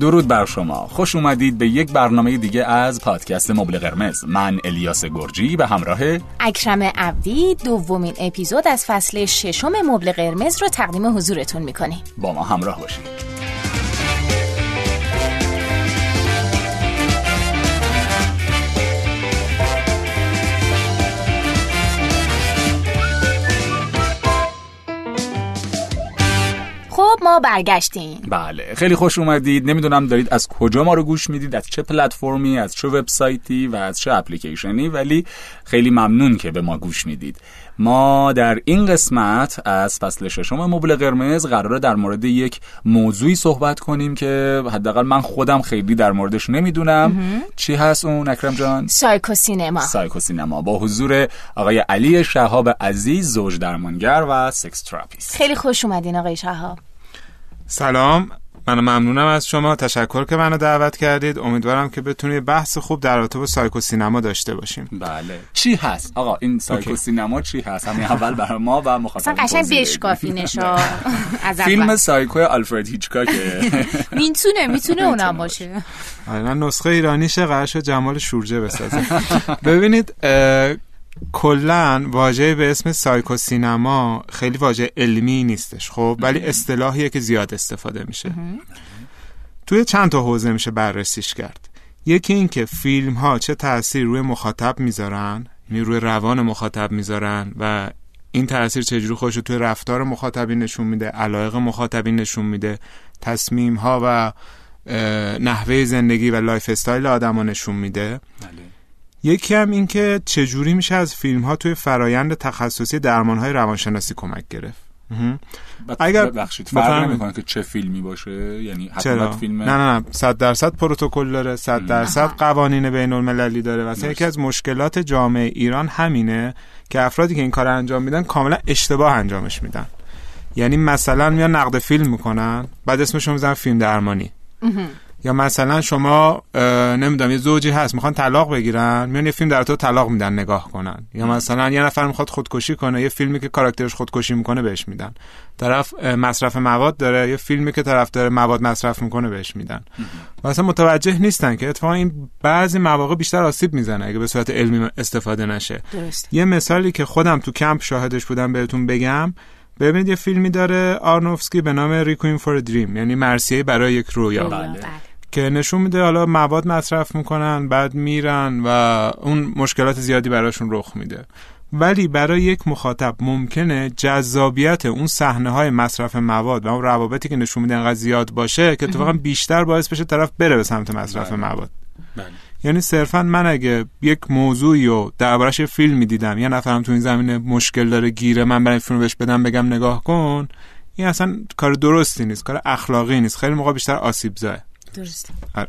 درود بر شما. خوش اومدید به یک برنامه دیگه از پادکست مبل قرمز. من الیاس گرجی به همراه اکرم عبدی دومین اپیزود از فصل ششم مبل قرمز رو تقدیم حضورتون می‌کنیم. با ما همراه باشید. ما برگشتیم بله خیلی خوش اومدید. نمی‌دونم دارید از کجا ما رو گوش می‌دید از چه پلتفرمی از چه وبسایتی و از چه اپلیکیشنی ولی خیلی ممنون که به ما گوش می‌دید. ما در این قسمت از فصل ششم مبل قرمز قراره در مورد یک موضوعی صحبت کنیم که حداقل من خودم خیلی در موردش نمی‌دونم. چی هست اون اکرم جان؟ سایکو سینما سایکو سینما با حضور آقای علی شهاب عزیز زوج درمانگر و سکس تراپیست. خیلی خوش اومدین آقای شهاب. سلام. من ممنونم از شما. تشکر که منو دعوت کردید. امیدوارم که بتونید بحث خوب در رابطه با سایکو سینما داشته باشیم. بله. چی هست؟ آقا این سایکو اوکی. سینما چی هست؟ همین اول برای ما و مخاطبین اصلا قشنگ بشکافینش ها از فیلم سایکو آلفرد هیچکاکه. می‌تونه می‌تونه اونم باشه. آره نسخه ایرانیشه. قرار جمال شورجه بسازه. ببینید کلا واژه به اسم سایکو سینما خیلی واژه علمی نیستش خب؟ ولی اصطلاحیه که زیاد استفاده میشه. توی چند تا حوزه میشه بررسیش کرد. یکی این که فیلم ها چه تاثیر روی مخاطب می‌ذارن یعنی روی روان مخاطب می‌ذارن و این تاثیر چجوری خودش توی رفتار مخاطبین نشون میده علایق مخاطبین نشون میده تصمیم ها و نحوه زندگی و lifestyle آدم نشون میده. بله. یکی هم این که چجوری میشه از فیلم ها توی فرایند تخصصی درمان های روانشناسی کمک گرفت. اگر بخشید فرق نمی‌کنه که چه فیلمی باشه؟ یعنی چرا؟ فیلم نه نه نه. 100 درصد پروتکل داره 100 درصد قوانین بین المللی داره و یکی از مشکلات جامعه ایران همینه که افرادی که این کار انجام میدن کاملا اشتباه انجامش میدن. یعنی مثلا میان نقد فیلم می‌کنن بعد اسمشون می‌زنن فیلم درمانی. یا مثلا شما نمی‌دونم یه زوجی هست می‌خوان طلاق بگیرن میان یه فیلم در تو طلاق میدن نگاه کنن. یا مثلا یه نفر می‌خواد خودکشی کنه یه فیلمی که کاراکترش خودکشی می‌کنه بهش میدن. طرف مصرف مواد داره یه فیلمی که طرف داره مواد مصرف می‌کنه بهش میدن. و اصلا متوجه نیستن که اتفاقا این بعضی مواقع بیشتر آسیب می‌زنه اگه به صورت علمی استفاده نشه. درست. یه مثالی که خودم تو کمپ شاهدش بودم بهتون بگم ببینید یه فیلمی داره آرنوفسکی به نام ریکوین فور دریم یعنی مرسیه برای یک رویا. بله. که نشون میده حالا مواد مصرف می‌کنن بعد میرن و اون مشکلات زیادی براشون رخ میده ولی برای یک مخاطب ممکنه جذابیت اون صحنه های مصرف مواد و اون روابطی که نشون میده انقدر زیاد باشه که اتفاقا بیشتر باعث بشه طرف بره به سمت مصرف بله. مواد بله. یعنی صرفا من اگه یک موضوعی رو دربارش فیلم می‌دیدم یه نفرم تو این زمینه مشکل داره گیره من برای فیلم بهش بدم بگم نگاه کن این اصلا کار درستی نیست کار اخلاقی نیست خیلی موقع بیشتر آسیب زاه درست آره.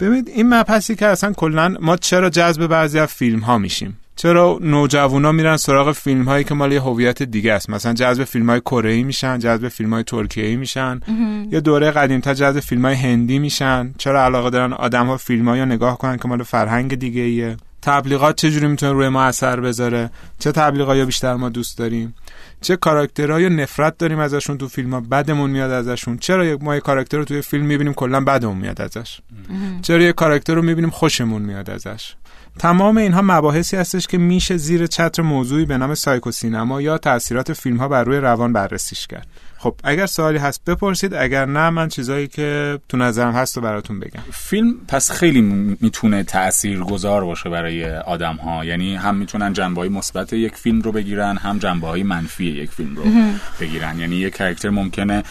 ببینید این مبحثی که اصلا کلا ما چرا جذب بعضی از فیلم ها میشیم؟ چرا نوجوانا میرن سراغ فیلم هایی که مال یه هویت دیگه است؟ مثلا جذب فیلم های کره ای میشن جذب فیلم های ترکیه ای میشن یه دوره قدیم تا جذب فیلم های هندی میشن. چرا علاقه دارن آدم ها فیلم ها نگاه کنن که مال فرهنگ دیگه ایه؟ تبلیغات چجوری می‌تونه روی ما اثر بذاره؟ چه تبلیغات بیشتر ما دوست داریم؟ چه کاراکترهای نفرت داریم ازشون تو فیلم ها. بدمون میاد ازشون. چرا ما یه کاراکتر رو توی فیلم می‌بینیم کلا بدمون میاد ازش. چرا یه کاراکتر رو می‌بینیم خوشمون میاد ازش. تمام اینها مباحثی هستش که میشه زیر چتر موضوعی به نام سایکو سینما یا تاثیرات فیلم ها بر روی روان بررسیش کرد. خب اگر سوالی هست بپرسید اگر نه من چیزایی که تو نظرم هست رو براتون بگم. فیلم پس خیلی می‌تونه تأثیر گذار باشه برای آدم ها یعنی هم می‌تونن جنبه مثبت یک فیلم رو بگیرن هم جنبه های منفی یک فیلم رو بگیرن. یعنی یک کرکتر ممکنه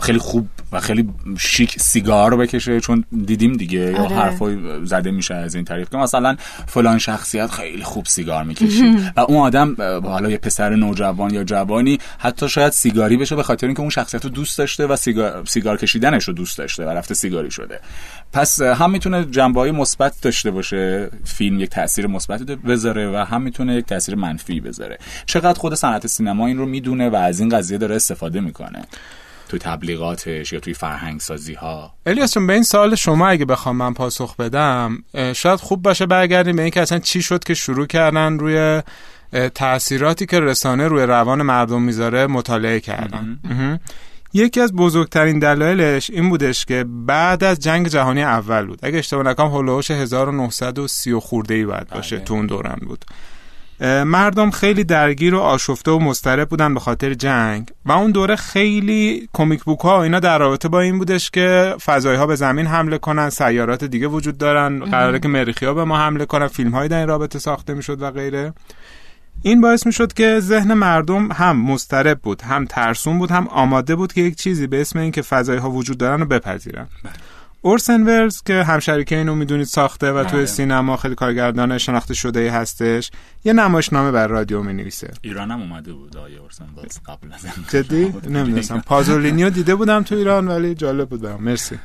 خیلی خوب و خیلی شیک سیگار بکشه چون دیدیم دیگه یا آره. حرفای زده میشه از این طریق. که مثلا فلان شخصیت خیلی خوب سیگار می‌کشه و اون آدم حالا یه پسر نوجوان یا جوانی حتی شاید سیگاری بشه به خاطر که اون شخصیت رو دوست داشته و سیگار, سیگار کشیدنش رو دوست داشته و رفته سیگاری شده. پس هم می‌تونه جنبه های مثبت داشته باشه فیلم یک تاثیر مثبت بذاره و هم می‌تونه یک تاثیر منفی بذاره. چقدر خود صنعت سینما این رو می‌دونه و از این قضیه داره استفاده می‌کنه؟ توی تبلیغاتش یا توی فرهنگ سازی ها الیاس به این سوال شما اگه بخوام من پاسخ بدم شاید خوب باشه برگردیم به اینکه اصلا چی شد که شروع کردن روی تاثیراتی که رسانه روی روان مردم می‌ذاره مطالعه کردن. یکی از بزرگترین دلایلش این بودش که بعد از جنگ جهانی اول بود. اگه اشتباه نکنم هولوش 1930 خورده ای باید باشه بله. تو اون دوران بود. مردم خیلی درگیر و آشفته و مضطرب بودن به خاطر جنگ و اون دوره خیلی کمیک بوک ها و اینا در رابطه با این بودش که فضایی ها به زمین حمله کنن سیارات دیگه وجود دارن. قراره که مریخی ها به ما حمله کنن. فیلم های در این رابطه ساخته می‌شد و غیره. این باعث می شد که ذهن مردم هم مضطرب بود هم ترسون بود هم آماده بود که یک چیزی به اسم این که فضایی ها وجود دارن رو بپذیرن. اورسن ولز که همشریکه اینو می‌دونید ساخته و توی بله. سینما خیلی کارگردان شناخته شده ای هستش یه نمایشنامه بر رادیو می نویسه ایران هم اومده بود آیه اورسن ولز قبل. جدی؟ نمی‌دونستم. پازولینیو دیده بودم تو ایران ولی جالب بود برام. مرسی.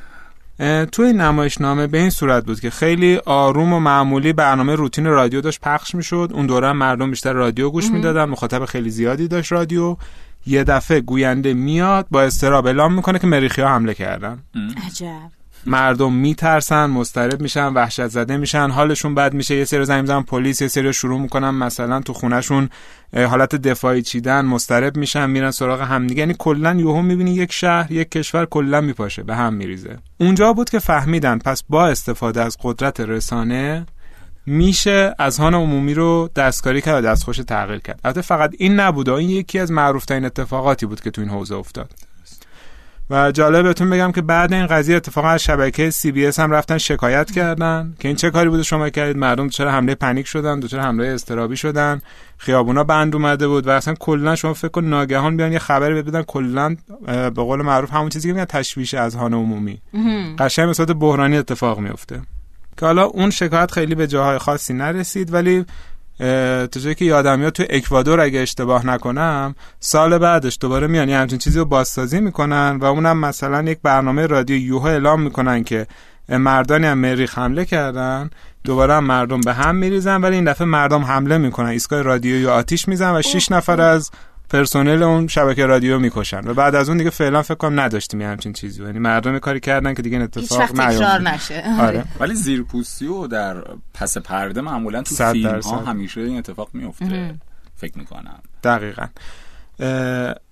اه، تو این نمایشنامه به این صورت بود که خیلی آروم و معمولی برنامه روتین رادیو داشت پخش می‌شد. اون دوره هم مردم بیشتر رادیو گوش می‌دادن. مخاطب خیلی زیادی داشت رادیو. یه دفعه گوینده میاد با استراب اعلام می‌کنه که مریخی ها حمله کردن. عجب. مردم میترسن مضطرب میشن وحشت زده میشن حالشون بد میشه یه سری زنگ پلیس یه سری شروع می‌کنن مثلا تو خونهشون حالت دفاعی چیدن مضطرب میشن میرن سراغ همدیگه. یعنی کلا یهو می‌بینی یک شهر یک کشور کلا میپاشه به هم میریزه. اونجا بود که فهمیدن پس با استفاده از قدرت رسانه میشه اذهان عمومی رو دستکاری کرد و دستخوش تغییر کرد. البته فقط این نبود این یکی از معروفترین اتفاقاتی بود که تو این حوزه افتاد. و جالب بهتون بگم که بعد این قضیه اتفاقا از شبکه سی بی اس هم رفتن شکایت کردن که این چه کاری بوده شما کردید؟ مردم چرا حمله پنیک شدن دچار حمله استرابی شدن. خیابونا بند اومده بود و اصلا کلا شما فکر کن ناگهان بیان یه خبری بدن کلا به قول معروف همون چیزی که میگن تشویش اذهان عمومی. قشنگ صورت بحرانی اتفاق میفته که حالا اون شکایت خیلی به جاهای خاصی نرسید ولی جایی که یادم میاد تو اکوادور اگه اشتباه نکنم سال بعدش دوباره میان یه همچین چیزی رو بازسازی می‌کنن و اونم مثلا یک برنامه رادیو یوها اعلام می‌کنن که مردانی هم مریخ حمله کردن دوباره هم مردم به هم میریزن ولی این دفعه مردم حمله می‌کنن. ایستگاه رادیویی آتیش میزن و 6 نفر از پرسنل اون شبکه رادیو می‌کشن. و بعد از اون دیگه فعلا فکر کنم نداشتیم همچین چیزی. یعنی مردم کاری کردن که دیگه این اتفاق تکرار نیفته نشه. آره. ولی زیرپوستی و در پس پرده معمولا تو صد فیلم. ها همیشه این اتفاق میفته. فکر می‌کنم. دقیقا.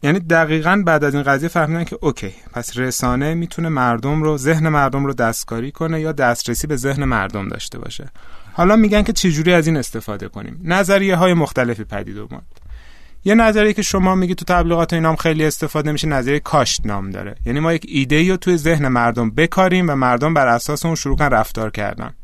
یعنی دقیقا بعد از این قضیه فهمیدن که اوکی پس رسانه می‌تونه مردم رو ذهن مردم رو دستکاری کنه یا دسترسی به ذهن مردم داشته باشه. حالا میگن که چجوری از این استفاده کنیم؟ نظریه های مختلفی پدید اومد. یه نظریه که شما میگی تو تبلیغات اینام خیلی استفاده میشه نظریه کاشت نام داره. یعنی ما یک ایده رو توی ذهن مردم بکاریم و مردم بر اساس اون شروع کن رفتار کردن.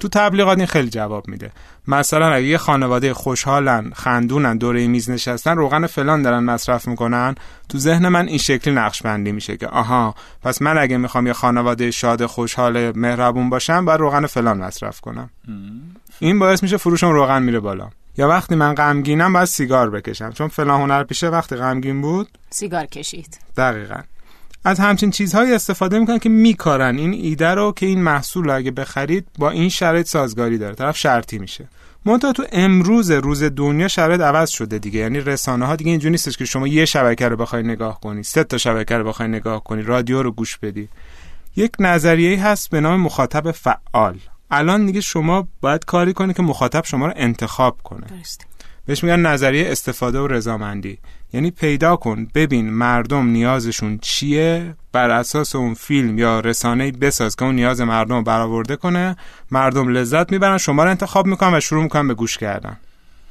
تو تبلیغات این خیلی جواب میده. مثلا اگه یه خانواده خوشحالن خندونن دوره میز نشستن روغن فلان دارن مصرف می‌کنن تو ذهن من این شکلی نقش بندی میشه که آها پس من اگه می‌خوام یه خانواده شاد خوشحال مهربون باشم باید روغن فلان مصرف کنم. این باعث میشه فروشم روغن میره بالا. یا وقتی من غمگینم باید سیگار بکشم. چون فلان هنر پیشه وقتی غمگین بود سیگار کشید. دقیقا. از همچین چیزهایی استفاده می‌کنن که میکارن. این ایده رو که این محصول رو اگه بخرید با این شرایط سازگاری داره. طرف شرطی میشه. منتها تو امروز روز دنیا شرایط عوض شده دیگه. یعنی رسانه ها دیگه اینجوری نیستش که شما یه شبکه رو بخوای نگاه کنی سه تا شبکه رو بخوای نگاه کنی رادیو رو گوش بدی. یک نظریه هست به نام مخاطب فعال. الان دیگه شما باید کاری کنی که مخاطب شما رو انتخاب کنه. درسته. بهش میگن نظریه استفاده و رضامندی. یعنی پیدا کن ببین مردم نیازشون چیه بر اساس اون فیلم یا رسانه بساز که اون نیاز مردم رو برآورده کنه. مردم لذت می‌برن شما رو انتخاب می‌کنن و شروع می‌کنن به گوش کردن.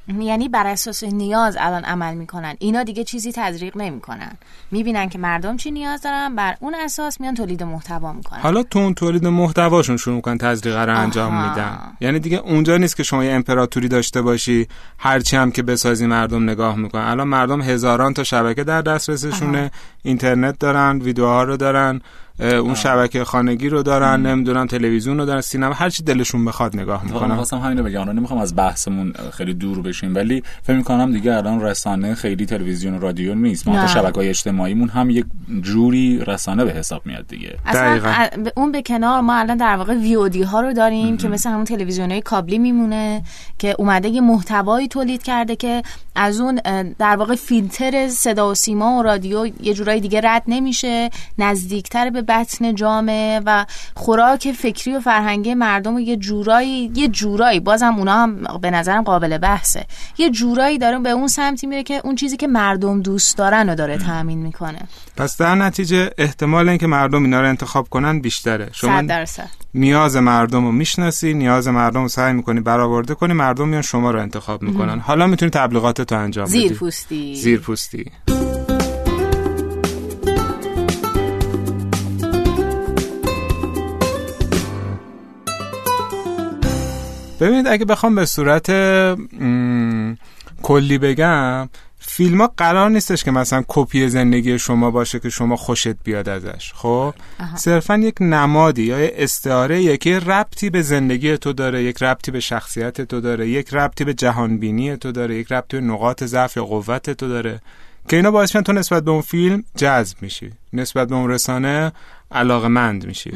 یعنی بر اساس نیاز الان عمل می‌کنن. اینا دیگه چیزی تزریق نمی‌کنن. می‌بینن که مردم چی نیاز دارن بر اون اساس میان تولید محتوا می‌کنن. حالا تو اون تولید محتواشون شروع می‌کنن تزریق رو انجام آها. میدن. یعنی دیگه اونجا نیست که شما یه امپراتوری داشته باشی هرچی هم که بسازی مردم نگاه می‌کنن. الان مردم هزاران تا شبکه در دسترسشونه. اینترنت دارن ویدیوها رو دارن. اون شبکه خانگی رو دارن نمی‌دونم تلویزیون رو دارن سینما هر چی دلشون بخواد نگاه می‌کنن. خواستم همین رو بگم نمی‌خوام از بحثمون خیلی دور بشیم ولی فکر می‌کنم دیگه الان رسانه خیلی تلویزیون و رادیو نیست. ما. حتی شبکه های اجتماعیمون هم یک جوری رسانه به حساب میاد دیگه. اصلا اون به کنار ما الان در واقع ویودی ها رو داریم که مثل همون تلویزیون های کابلی میمونه که اومده یه محتوایی تولید کرده که از اون در واقع فیلتر صدا و سیما و رادیو یه جورایی دیگه رد نمیشه نزدیکتر به بطن جامعه و خوراک فکری و فرهنگی مردم و یه جورایی یه جورایی بازم اونا هم به نظرم قابل بحثه. یه جورایی داره به اون سمتی میره که اون چیزی که مردم دوست دارن رو داره تامین می‌کنه. پس در نتیجه احتمال اینکه مردم اینا رو انتخاب کنن بیشتره. شما درصد. نیاز مردم رو می‌شناسی نیاز مردم رو سعی می‌کنی برآورده کنی مردم میان شما رو انتخاب می‌کنن. حالا می‌تونی تبلیغات تو انجام بدی. زیر پوستی زیر پوستی ببینید اگه بخوام به صورت کلی بگم فیلم ها قرار نیستش که مثلا کپی زندگی شما باشه که شما خوشت بیاد ازش. خب؟ صرفا یک نمادی یا استعاره یکی ربطی به زندگی تو داره یک ربطی به شخصیت تو داره یک ربطی به جهانبینی تو داره یک ربطی به نقاط ضعف یا قوت تو داره. که اینا باعث تو نسبت به اون فیلم جذب میشی. نسبت به اون رسانه علاقه مند میشی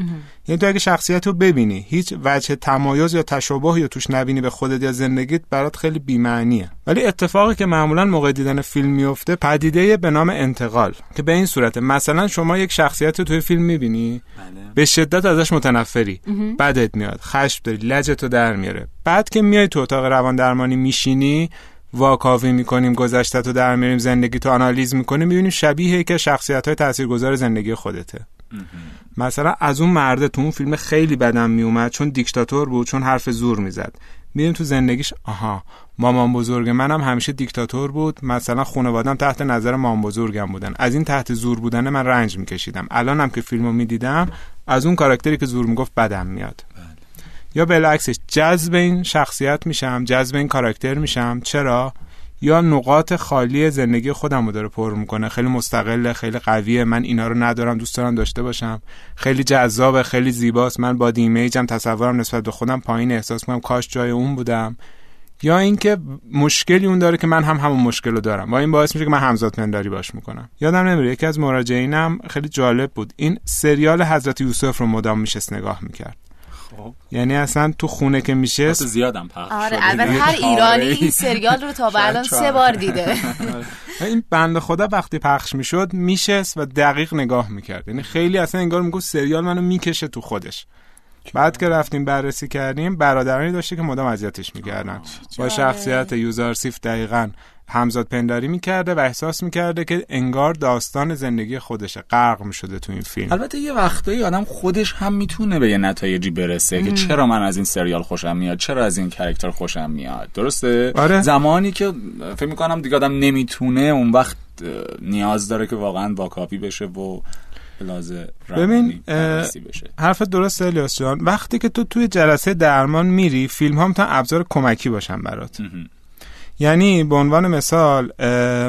یعنی تو اگه شخصیت رو ببینی هیچ وجه تمایز یا تشابه یا توش نبینی به خودت یا زندگیت برات خیلی بیمعنیه. ولی اتفاقی که معمولا موقع دیدن فیلم میفته پدیده به نام انتقال. که به این صورته مثلا شما یک شخصیت رو توی فیلم می‌بینی بله. به شدت ازش متنفری. بدت میاد خشم داری لجتو در میاره. بعد که میای تو اتاق روان درمانی میشینی واکاوی می‌کنیم گذشته تو در میاریم زندگی تو آنالیز می‌کنیم می‌بینیم شبیه که شخصیت های تاثیرگذار زندگی خودته. مثلا از اون مرده تو اون فیلم خیلی بدم میومد چون دیکتاتور بود چون حرف زور می‌زد. میریم تو زندگیش؟ آها. مامان بزرگ منم همیشه دیکتاتور بود. مثلا خانوادم تحت نظر مامان بزرگم بودن. از این تحت زور بودن من رنج میکشیدم. الانم که فیلمو می‌دیدم از اون کاراکتری که زور می‌گفت بدم میاد. بله. یا بالعکسش جذب این شخصیت میشم جذب این کاراکتر میشم. چرا؟ یا نقاط خالی زندگی خودم رو داره پر می‌کنه. خیلی مستقله خیلی قویه. من اینا رو ندارم دوست دارم داشته باشم. خیلی جذابه خیلی زیباست. من با دیمیجم تصورم نسبت به خودم پایین احساس کنم کاش جای اون بودم. یا اینکه مشکلی اون داره که من هم همون مشکل رو دارم. و این باعث میشه که من همزاد پنداری باش می‌کنم. یادم نمیره یکی از مراجعینم خیلی جالب بود. این سریال حضرت یوسف رو مدام میشست نگاه می‌کرد. یعنی اصلا تو خونه که میشه زیادم پخش آره البته هر ایرانی این سریال رو تا به الان سه بار دیده. این بند خدا وقتی پخش می‌شد میشست و دقیق نگاه می‌کرد. یعنی خیلی اصلا انگار می‌گفت سریال منو می‌کشه تو خودش. بعد که رفتیم بررسی کردیم برادرانی داشته که مدام اذیتش می‌کردن. با شخصیت یوزارسیف دقیقا. همزاد پنداری می‌کرده و احساس می‌کرده که انگار داستان زندگی خودشه غرق می‌شده تو این فیلم. البته یه وقتایی آدم خودش هم می‌تونه به یه نتایجی برسه که چرا من از این سریال خوشم میاد چرا از این کرکتر خوشم میاد. درسته؟ آره. زمانی که فکر می‌کنم دیگه آدم نمی‌تونه اون وقت نیاز داره که واقعا با کاپی بشه و ببین حرف درست الیاس جان. وقتی که تو توی جلسه درمان میری فیلم هم تا ابزار کمکی باشن برات. یعنی به عنوان مثال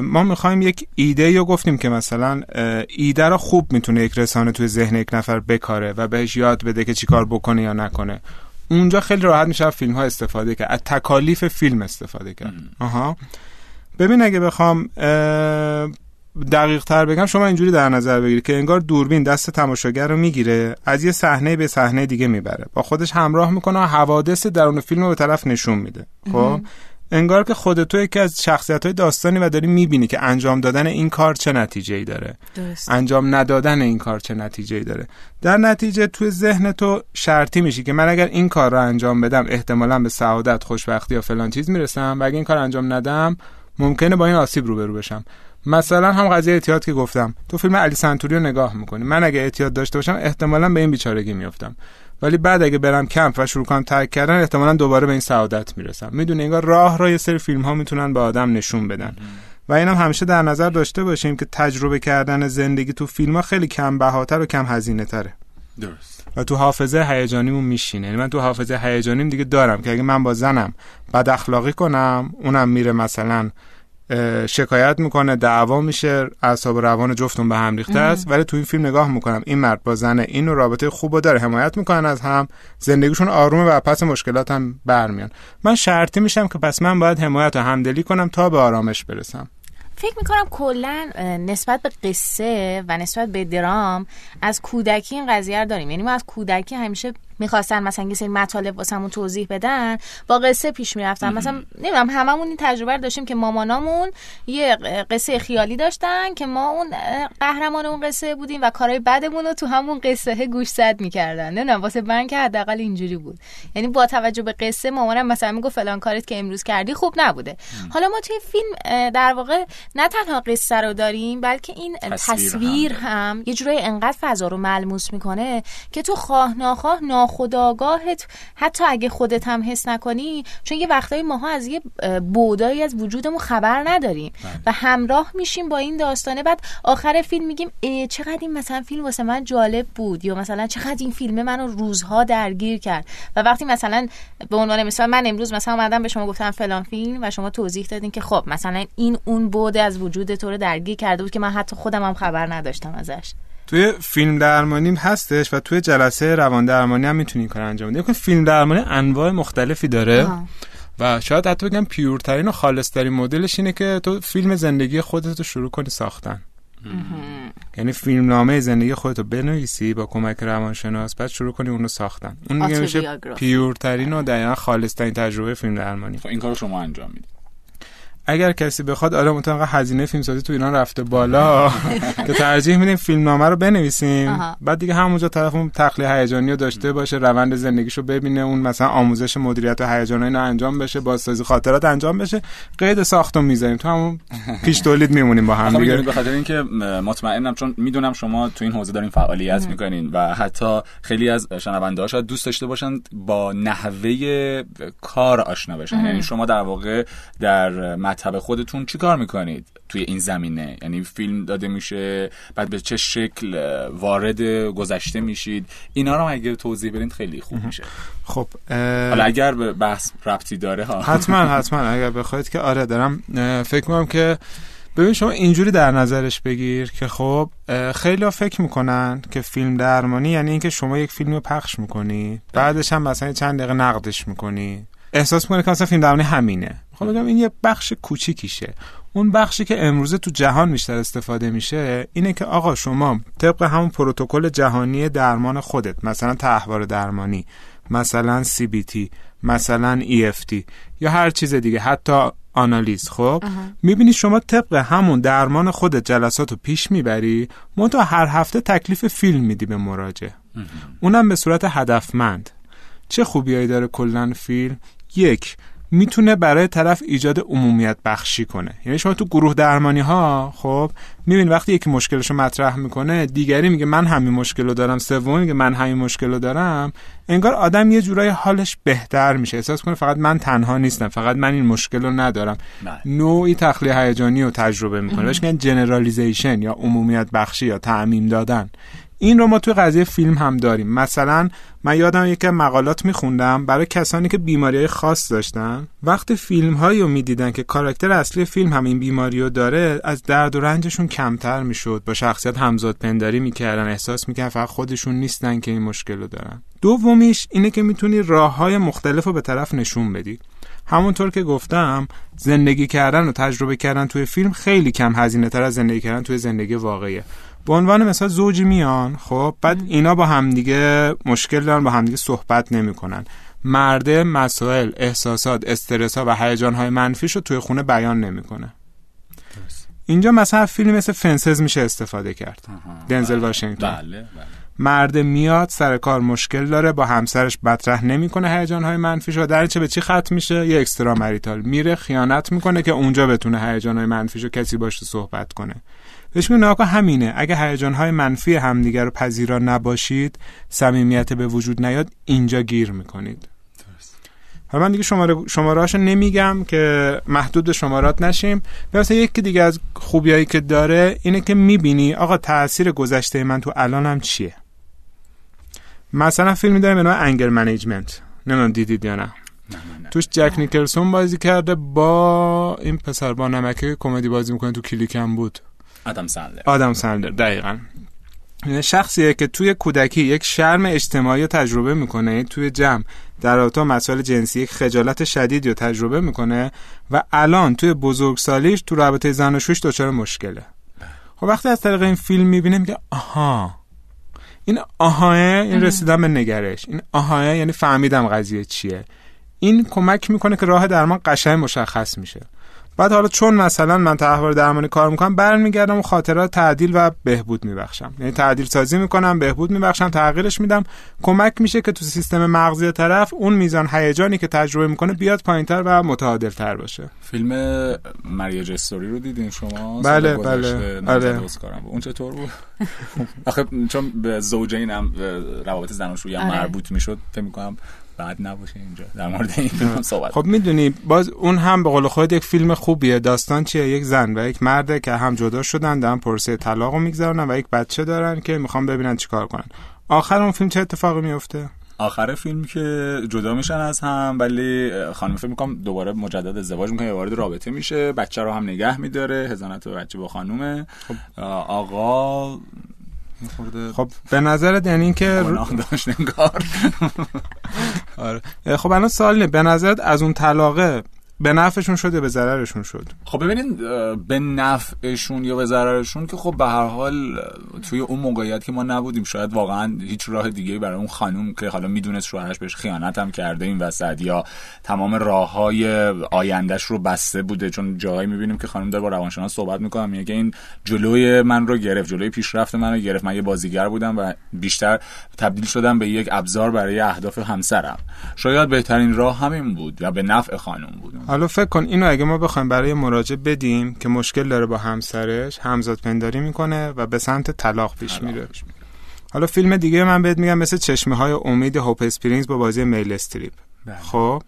ما می‌خوایم یک ایده رو گفتیم که مثلا ایده رو خوب می‌تونه یک رسانه توی ذهن یک نفر بکاره و بهش یاد بده که چیکار بکنه یا نکنه. اونجا خیلی راحت میشه فیلم ها استفاده کرد از تکالیف فیلم استفاده کرد. آها. ببین اگه بخوام دقیق تر بگم شما اینجوری در نظر بگیرید که انگار دوربین دست تماشاگر رو می‌گیره از یه صحنه به صحنه دیگه می‌بره. با خودش همراه می‌کنه و حوادث درون فیلم رو به طرف نشون میده. خب؟ انگار که خود تو یکی از شخصیت های داستانی و داری می‌بینی که انجام دادن این کار چه نتیجه ای داره. درست. انجام ندادن این کار چه نتیجه ای داره. در نتیجه توی ذهن تو شرطی میشی که من اگر این کار رو انجام بدم احتمالا به سعادت خوشبختی یا فلان چیز می‌رسم و اگر این کار انجام ندم ممکنه با این آسیب روبرو بشم. مثلا هم قضیه اعتیاد که گفتم. تو فیلم علی سنتوری رو نگاه می‌کنی. من اگه اعتیاد داشته باشم احتمالا به این بیچارگی میافتم. ولی بعد اگه برم کمپ و شروع کنم ترک کردن احتمالا دوباره به این سعادت می‌رسم. می‌دونی انگار راه را یه سری فیلم ها می‌تونن به آدم نشون بدن. و اینم همیشه در نظر داشته باشیم که تجربه کردن زندگی تو فیلم ها خیلی کم بهاتر و کم هزینه تره درست. و تو حافظه هیجانیمون میشینه. یعنی من تو حافظه هیجانیم دیگه دارم که اگه من با زنم بد اخلاقی کنم اونم میره مثلا شکایت می‌کنه دعوا میشه اعصاب روان جفتون به هم ریخته است. ولی تو این فیلم نگاه می‌کنم این مرد با زن این رابطه خوب داره حمایت می‌کنن از هم. زندگیشون آرومه و پس مشکلات هم برمیان. من شرطی میشم که پس من باید حمایت و همدلی کنم تا به آرامش برسم. فکر می‌کنم کلا نسبت به قصه و نسبت به درام از کودکی این قضیه رو داریم. یعنی ما از کودکی همیشه می‌خواستن مثلا یه سری مطالب واسمون توضیح بدن با قصه پیش می‌رفتن. مثلا نمی‌دونم هممون این تجربه رو داشتیم که مامانامون یه قصه خیالی داشتن که ما اون قهرمان اون قصه بودیم و کارهای بدمون رو تو همون قصه گوش زد می‌کردن. نمی‌دونم واسه من که حداقل اینجوری بود. یعنی با توجه به قصه مامانم مثلا می‌گفت فلان کارت که امروز کردی خوب نبوده. حالا ما توی فیلم در واقع نه تنها قصه رو داریم بلکه این تصویر, هم, یه جورایی انقدر فضا رو ملموس می‌کنه که تو خواه ناخواه ناخداگاهت حتی اگه خودت هم حس نکنی چون یه وقتایی ماها از یه بودایی از وجودمون خبر نداریم بله. و همراه میشیم با این داستانه. بعد آخر فیلم میگیم چقدر این مثلا فیلم واسه من جالب بود؟ یا مثلا چقدر این فیلم منو روزها درگیر کرد؟ و وقتی مثلا به عنوان مثال من امروز مثلا اومدم به شما گفتم فلان فیلم و شما توضیح دادین که خب مثلا این اون بود از وجود تو رو درگیر کرده بود که من حتی خودم هم خبر نداشتم ازش. توی فیلم درمانی هستش و توی جلسه روان درمانی هم می‌تونی کار انجام بدی. فیلم درمانی انواع مختلفی داره و شاید حتی بگم پیورترین و خالصترین مدلش اینه که تو فیلم زندگی خودت رو شروع کنی ساختن. یعنی فیلم نامه زندگی خودتو بنویسی با کمک روانشناس بعد شروع کنی اونو ساختن. اون میشه پیورترین و دقیقا خالصترین تجربه فیلم درمانی. خب این کارو شما انجام می‌دید اگر کسی بخواد آره مطمئن هزینه فیلمسازی تو ایران رفته بالا. که ترجیح میدیم فیلم نامه رو بنویسیم. بعد دیگه همونجا طرف اون تخلیه هیجانی رو داشته باشه روند زندگیشو ببینه اون مثلا آموزش مدیریت و هیجان اینا انجام بشه بازسازی خاطرات انجام بشه. قید ساختو می‌ذاریم. تو همون پیش تولید میمونیم با هم دیگه. به خاطر اینکه مطمئنم چون می‌دونم شما تو این حوزه دارین فعالیت می‌کنین و حتی خیلی از شنونده شاید دوست داشته باشن با نحوه کار آشنا بشن. یعنی شما در واقع در مطب خودتون چیکار می‌کنید توی این زمینه؟ یعنی فیلم داده میشه بعد به چه شکل وارد گذشته میشید؟ اینا رو اگه توضیح بدین خیلی خوب میشه. خب حالا اگر به بحث ربطی داره ها. حتما حتما. اگر بخواید که آره دارم فکر می‌کنم که ببین شما اینجوری در نظرش بگیر که خب خیلی فکر می‌کنن که فیلم درمانی یعنی اینکه شما یک فیلم رو پخش می‌کنی بعدش هم مثلا چند دقیقه نقدش می‌کنی. احساس می‌کنه که مثلا فیلم درمانی همینه. خب بگم این یه بخش کوچیکیشه. اون بخشی که امروزه تو جهان بیشتر استفاده میشه اینه که آقا شما طبق همون پروتکل جهانی درمان خودت مثلا تحوار درمانی مثلا CBT مثلا EFT یا هر چیز دیگه حتی آنالیز خب؟ می‌بینی شما طبق همون درمان خودت جلسات رو پیش می‌بری منتها هر هفته تکلیف فیلم میدی به مراجع. اونم به صورت هدفمند. چه خوبیایی داره کلا فیلم؟ یک می‌تونه برای طرف ایجاد عمومیت بخشی کنه. یعنی شما تو گروه درمانی ها خب میبین وقتی یکی مشکلشو مطرح می‌کنه دیگری میگه من همین مشکل رو دارم سوم میگه من همین مشکل رو دارم انگار آدم یه جورای حالش بهتر میشه. احساس کنه فقط من تنها نیستم فقط من این مشکل رو ندارم. بله. نوعی تخلیه هیجانی رو تجربه می‌کنه. بهش میگن جنرالیزیشن یا عمومیت بخشی یا تعمیم دادن. این رو ما توی قضیه فیلم هم داریم. مثلا من یادم یک مقالات میخوندم برای کسانی که بیماری های خاص داشتن. وقتی فیلم هایی رو می‌دیدن که کاراکتر اصلی فیلم هم این بیماری رو داره از درد و رنجشون کمتر می‌شد. با شخصیت همزاد پنداری می‌کردن احساس می‌کردن فقط خودشون نیستن که این مشکل رو دارن. دومیش اینه که می‌تونی راه های مختلف رو به طرف نشون بدی. همونطور که گفتم زندگی کردن و تجربه کردن توی فیلم خیلی کم هزینه تر از زندگی کردن توی زندگی واقعیه. به عنوان مثلا زوجی میان خب بعد اینا با همدیگه مشکل دارن با همدیگه صحبت نمی‌کنن. مرده مسائل احساسات استرس ها و هیجان های منفیش رو توی خونه بیان نمی‌کنه. اینجا مثلا فیلم مثل فنسز میشه استفاده کرد. دنزل بله. واشنگتن. بله، بله. مرد میاد سر کار مشکل داره با همسرش مطرح نمی‌کنه هیجان های منفیش و در چه به چی ختم میشه؟ یه اکسترا مریتال میره خیانت می‌کنه که اونجا بتونه هیجان های منفیش رو کسی باشه صحبت کنه. بهش میگن آقا همینه. اگه هیجان های منفی همدیگر رو پذیرا نباشید صمیمیت به وجود نیاد اینجا گیر می‌کنید. حالا من دیگه شماره شماره نمیگم که محدود به شمارات نشیم. مثلا یکی دیگه از خوبیایی که داره اینه که می‌بینی آقا تاثیر گذشته من تو الانم چیه؟ مثلا فیلمی داریم به نام انگر منیجمنت نمی‌دونم دیدید یا نه. توش جک نیکلسون بازی کرده با این پسر با نمکه کمدی بازی می‌کنه تو کلیکم بود. آدم سندر آدم سندر دقیقا. شخصیه که توی کودکی یک شرم اجتماعی تجربه می‌کنه توی جمع در رابطه مسائل جنسی یک خجالت شدید رو تجربه می‌کنه و الان توی بزرگسالیش تو رابطه زن و شوش دچار مشکله. خب وقتی از طریق این فیلم می‌بینه میگه آها این آهای این رسیدم به نگرش. این آهای یعنی فهمیدم قضیه چیه. این کمک می‌کنه که راه درمان قشنگ مشخص میشه. بعد حالا چون مثلا من تحول درمانی کار می‌کنم برمیگردم و خاطرات تعدیل و بهبود میبخشم. یعنی تعدیل سازی می‌کنم بهبود میبخشم تغییرش میدم. کمک میشه که تو سیستم مغزی طرف اون میزان هیجانی که تجربه می‌کنه بیاد پایینتر و متعادلتر باشه. فیلم مریج استوری رو دیدین شما؟ بله بله. آره. اون چطور بود؟ آخه چون به زوجینم روابط زناشویی هم آره. مربوط می‌شد فکر می‌کنم بعد نباشه اینجا. در مورد این فیلم صحبت خب می‌دونی باز اون هم به قول خود یک فیلم خوبیه. داستان چیه؟ یک زن و یک مرده که هم جدا شدن دارن پرسه طلاق رو و یک بچه دارن که می‌خوان ببینن چیکار کنن. آخر اون فیلم چه اتفاقی میفته آخر فیلم که جدا میشن از هم ولی خانم فکر می‌کنم دوباره مجدد ازدواج می‌کنه وارد رابطه میشه. بچه رو هم نگه میداره. هزانت بچه با خانومه. خب. آقا خب به نظرت یعنی اینکه داشت انگار. آره. خب الان سوال به نظرت از اون طلاقه به نفعشون شد یا به ضررشون شد؟ خب ببینید به نفعشون یا به ضررشون که خب به هر حال توی اون موقعیت که ما نبودیم شاید واقعا هیچ راه دیگه برای اون خانم که حالا می‌دونست شوهرش بهش خیانت هم کرده این وسط یا تمام راه های آیندهش رو بسته بوده. چون جاهایی می‌بینیم که خانم داره با روانشناس صحبت می‌کنه میگه این جلوی من رو گرفت جلوی پیشرفت من رو گرفت. من یه بازیگر بودم و بیشتر تبدیل شدم به یک ابزار برای اهداف همسرم. شاید بهترین راه همین بود و به نفع خانم بود. حالا فکر کن اینو اگه ما بخوایم برای مراجع بدیم که مشکل داره با همسرش همزاد پنداری می‌کنه و به سمت طلاق پیش میره. حالا فیلم دیگه من بهت میگم مثل چشمه های امید Hope Springs با بازی میل استریپ. بله. خب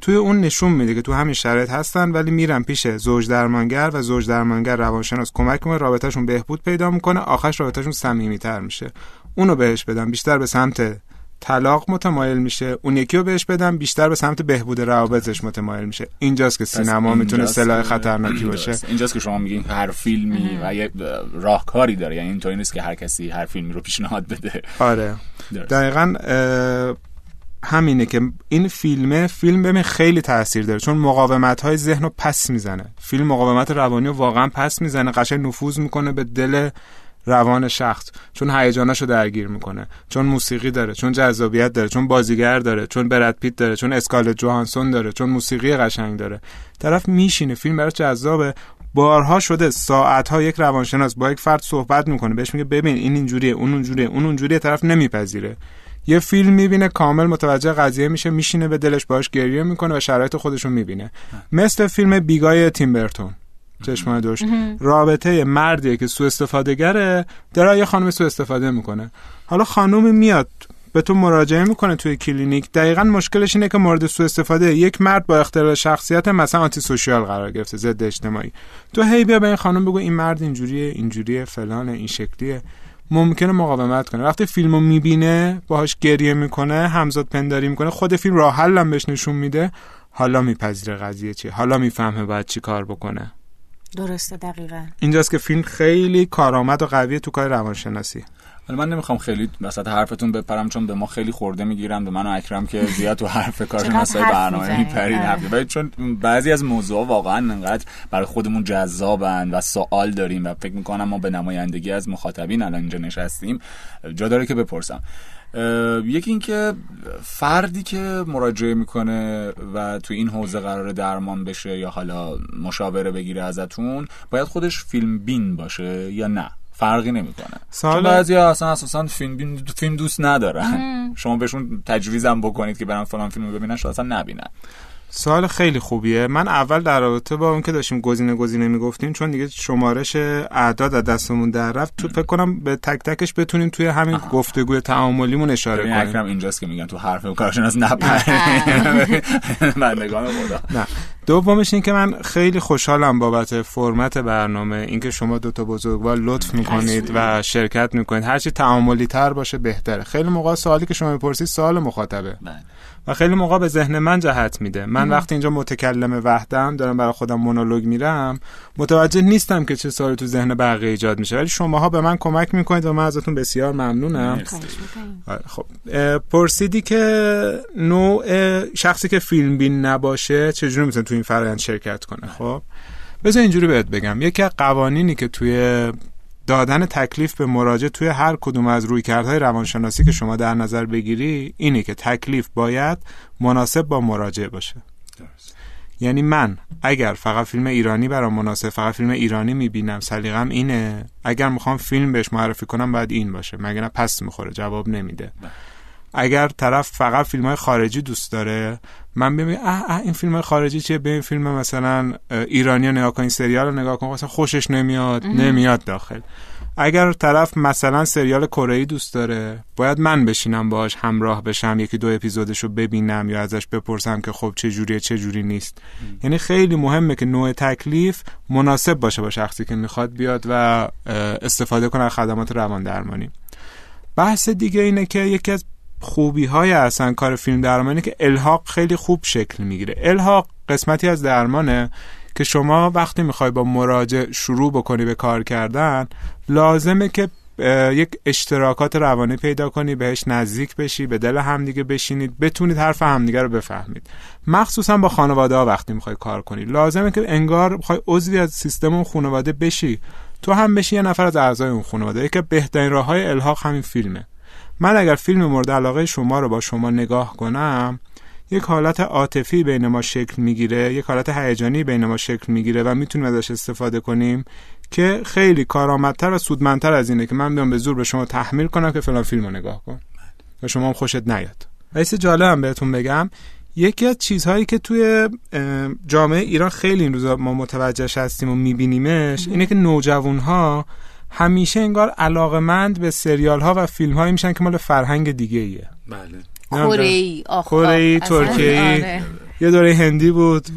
توی اون نشون میده که تو همین شرایط هستن ولی میرن پیش زوج درمانگر و زوج درمانگر روانشناس کمک می‌کنه رابطهشون بهبود پیدا می‌کنه آخرش رابطهشون صمیمیتر میشه. اونو بهش بدم بیشتر به سمت طلاق متمایل میشه. اون یکی رو بهش بدم بیشتر به سمت بهبود روابطش متمایل میشه. اینجاست که سینما می‌تونه سلاح خطرناکی باشه. اینجاست که شما میگین هر فیلمی و یه راهکاری داره. یعنی اینطوری نیست که هر کسی هر فیلمی رو پیشنهاد بده. آره. دقیقا همینه که این فیلمه فیلم ببین خیلی تاثیر داره. چون مقاومت های ذهن رو پس می‌زنه. فیلم مقاومت روانی رو واقعا پس می‌زنه. قشنگ نفوذ می‌کنه به دل روان شخص چون هیجاناشو درگیر می‌کنه چون موسیقی داره چون جذابیت داره چون بازیگر داره چون برد پیت داره چون اسکالت جوهانسون داره چون موسیقی قشنگ داره. طرف میشینه فیلم براش جذابه. بارها شده ساعت ها یک روانشناس با یک فرد صحبت می‌کنه بهش میگه ببین این اینجوریه اون اونجوریه اون اونجوریه طرف نمیپذیره. یه فیلم می‌بینه کامل متوجه قضیه میشه میشینه به دلش باش گریه می‌کنه و شرایط خودشون می‌بینه. مثل فیلم بیگای تیمبرتون چشمای دوش رابطه مردیه که سو استفاده گره داره یه خانم سو استفاده می‌کنه. حالا خانم میاد به تو مراجعه می‌کنه توی کلینیک. دقیقا مشکلش اینه که مورد سو استفاده یک مرد با اختلال شخصیت مثلا آنتی سوشیال قرار گرفته ضد اجتماعی. تو هی بیا به این خانم بگو این مرد اینجوریه اینجوریه فلانه این شکلیه. ممکنه مقاومت کنه. وقتی فیلمو می‌بینه باهاش گریه می‌کنه همزاد پنداری می‌کنه خود فیلم راه حلم بهش نشون میده. حالا میپذیره قضیه چیه؟ حالا می‌فهمه باید چی کار بکنه. درسته دقیقا. اینجاست که فیلم خیلی کارآمد و قویه تو کار روانشناسی. ولی من نمی‌خوام خیلی وسط حرفتون بپرم چون به ما خیلی خورده می‌گیرن به من و اکرم که زیاد تو حرف کار مسای برنامه میپرید. آره. ولی چون بعضی از موضوع واقعا انقدر برای خودمون جذابن و سوال داریم و فکر می‌کنم ما به نمایندگی از مخاطبین الان اینجا نشستیم جا داره که بپرسم. یکی اینکه فردی که مراجعه می‌کنه و تو این حوزه قرار درمان بشه یا حالا مشاوره بگیره ازتون باید خودش فیلم بین باشه یا نه؟ فرقی نمی‌کنه. سال... بعضی اصلا اساسا فیلم فیلم دوست ندارن. شما بهشون تجویزم بکنید که برن فلان فیلم ببینن شاید اصلا نبینن. سوال خیلی خوبیه. من اول در رابطه با اون که داشتیم گزینه گزینه می‌گفتیم چون دیگه شمارش اعداد از دستمون در رفت تو فکر کنم به تک تکش بتونیم توی همین آه. گفتگوی تعاملیمون اشاره کنیم. اکرم اینجاست که میگن تو حرف کارشون از نپر بندگان خدا. نه. دومش این که من خیلی خوشحالم بابت فرمت برنامه اینکه شما دو تا بزرگوار لطف می‌کنید و شرکت می‌کنید. هرچی تعاملی تر باشه بهتره. خیلی موقع سوالی که شما می‌پرسید سوال مخاطبه. بله. و خیلی موقع به ذهن من جهت میده. من وقتی اینجا متکلم وحدم دارم برای خودم مونولوگ میرم متوجه نیستم که چه سوالی تو ذهن بقیه ایجاد میشه. ولی شماها به من کمک می‌کنید و من ازتون بسیار ممنونم. آره، خب. پرسیدی که نوع شخصی که فیلم بین نباشه چجوری می‌تونه تو این فرآیند شرکت کنه؟ خب. بذار اینجوری بهت بگم. یکی از قوانینی که توی دادن تکلیف به مراجع توی هر کدوم از رویکردهای روانشناسی که شما در نظر بگیری اینه که تکلیف باید مناسب با مراجع باشه. یعنی من اگر فقط فیلم ایرانی برام مناسب فقط فیلم ایرانی می‌بینم سلیقم اینه. اگر می‌خوام فیلم بهش معرفی کنم باید این باشه. مگه نه پس می‌خوره؟ جواب نمیده. بله. اگر طرف فقط فیلم های خارجی دوست داره من ببین اه اه این فیلم خارجی چیه؟ به این فیلم مثلا ایرانی رو نگاه کن این سریال رو نگاه کن مثلا خوشش نمیاد نمیاد داخل. اگر طرف مثلا سریال کره دوست داره باید من بشینم باهاش همراه بشم یکی دو اپیزودش رو ببینم یا ازش بپرسم که خب چه جوریه چه جوری نیست. یعنی خیلی مهمه که نوع تکلیف مناسب باشه با شخصی که می‌خواد بیاد و استفاده کنه از خدمات روان درمانی بحث دیگه اینه که یکی از خوبی های اصلا کار فیلم درمانی که الحاق خیلی خوب شکل می‌گیره. الحاق قسمتی از درمانه که شما وقتی می‌خوای با مراجع شروع بکنی به کار کردن لازمه که یک اشتراکات روانی پیدا کنی بهش نزدیک بشی به دل همدیگه بشینید بتونید حرف همدیگه رو بفهمید. مخصوصا با خانواده ها وقتی می‌خوای کار کنی. لازمه که انگار می‌خوای عضوی از سیستم اون خانواده بشی. تو هم بشی یه نفر از اعضای اون خانواده. یکی بهترین راه های الحاق همین فیلمه. من اگر فیلم مورد علاقه شما رو با شما نگاه کنم یک حالت عاطفی بین ما شکل می‌گیره یک حالت هیجانی بین ما شکل می‌گیره و می‌تونیم ازش استفاده کنیم که خیلی کارآمدتر و سودمندتر از اینه که من بیام به زور به شما تحمیل کنم که فلان فیلم رو نگاه کن. و شما هم خوشت نیاد. و جالب هم بهتون بگم یکی از چیزهایی که توی جامعه ایران خیلی این روزا ما متوجهش هستیم و میبینیمش اینه که نوجوان ها همیشه انگار علاقمند به سریال ها و فیلم هایی میشن که مال فرهنگ دیگه ایه بله کره ای کره ترکیه آره. یه دوره هندی بود.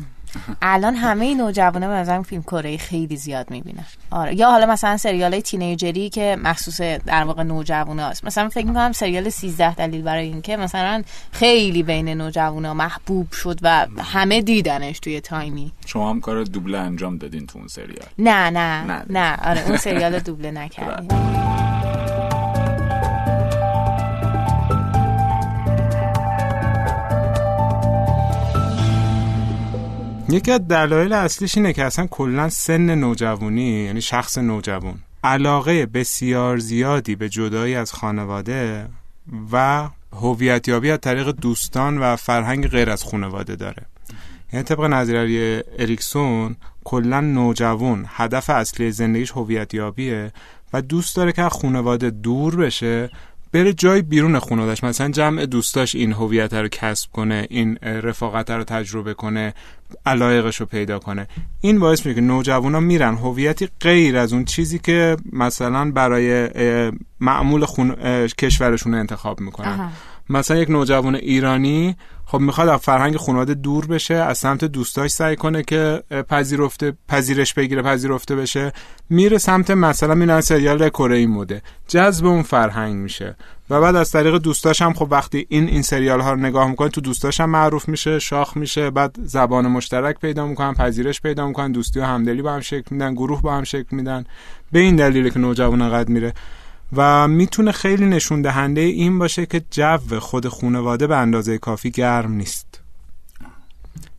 الان همه نوجوانا به نظرم فیلم کره خیلی زیاد می‌بینن. آره. یا حالا مثلا سریال های تینیجری که مخصوص در واقع نوجواناست مثلا فکر می‌کنم سریال 13 دلیل برای اینکه مثلا خیلی بین نوجوانا محبوب شد و همه دیدنش توی تایمی. شما هم کار دوبله انجام دادین تو اون سریال. نه نه. نه, نه. آره اون سریال دوبله نکردیم. یکی از دلایل اصلیش اینه که اصلا کلا سن نوجوانی یعنی شخص نوجوان علاقه بسیار زیادی به جدایی از خانواده و هویتیابی از طریق دوستان و فرهنگ غیر از خانواده داره. یعنی طبق نظریه اریکسون کلا نوجوان هدف اصلی زندگیش هویتیابیه و دوست داره که خانواده دور بشه بره جای بیرون خانوادش مثلا جمع دوستاش این هویت رو کسب کنه این رفاقت رو تجربه کنه علایقش رو پیدا کنه. این باعث میشه که نوجوانا میرن. هویتی غیر از اون چیزی که مثلا برای معمول خون... کشورشون انتخاب می‌کنن. مثلا یک نوجوان ایرانی خب می‌خواد از فرهنگ خانواده دور بشه از سمت دوستاش سعی کنه که پذیرفته پذیرش بگیره پذیرفته بشه. میره سمت مثلا میرن سریال کره ای موده جذب اون فرهنگ میشه. و بعد از طریق دوستاش هم خب وقتی این این سریال ها رو نگاه می‌کنه تو دوستاش هم معروف میشه شاخ میشه بعد زبان مشترک پیدا می‌کنن پذیرش پیدا می‌کنن دوستی و همدلی با هم شکل میدن گروه با هم شکل میدن. به این دلیله که نوجوان قد میره. و می‌تونه خیلی نشون دهنده این باشه که جو خود خانواده به اندازه کافی گرم نیست.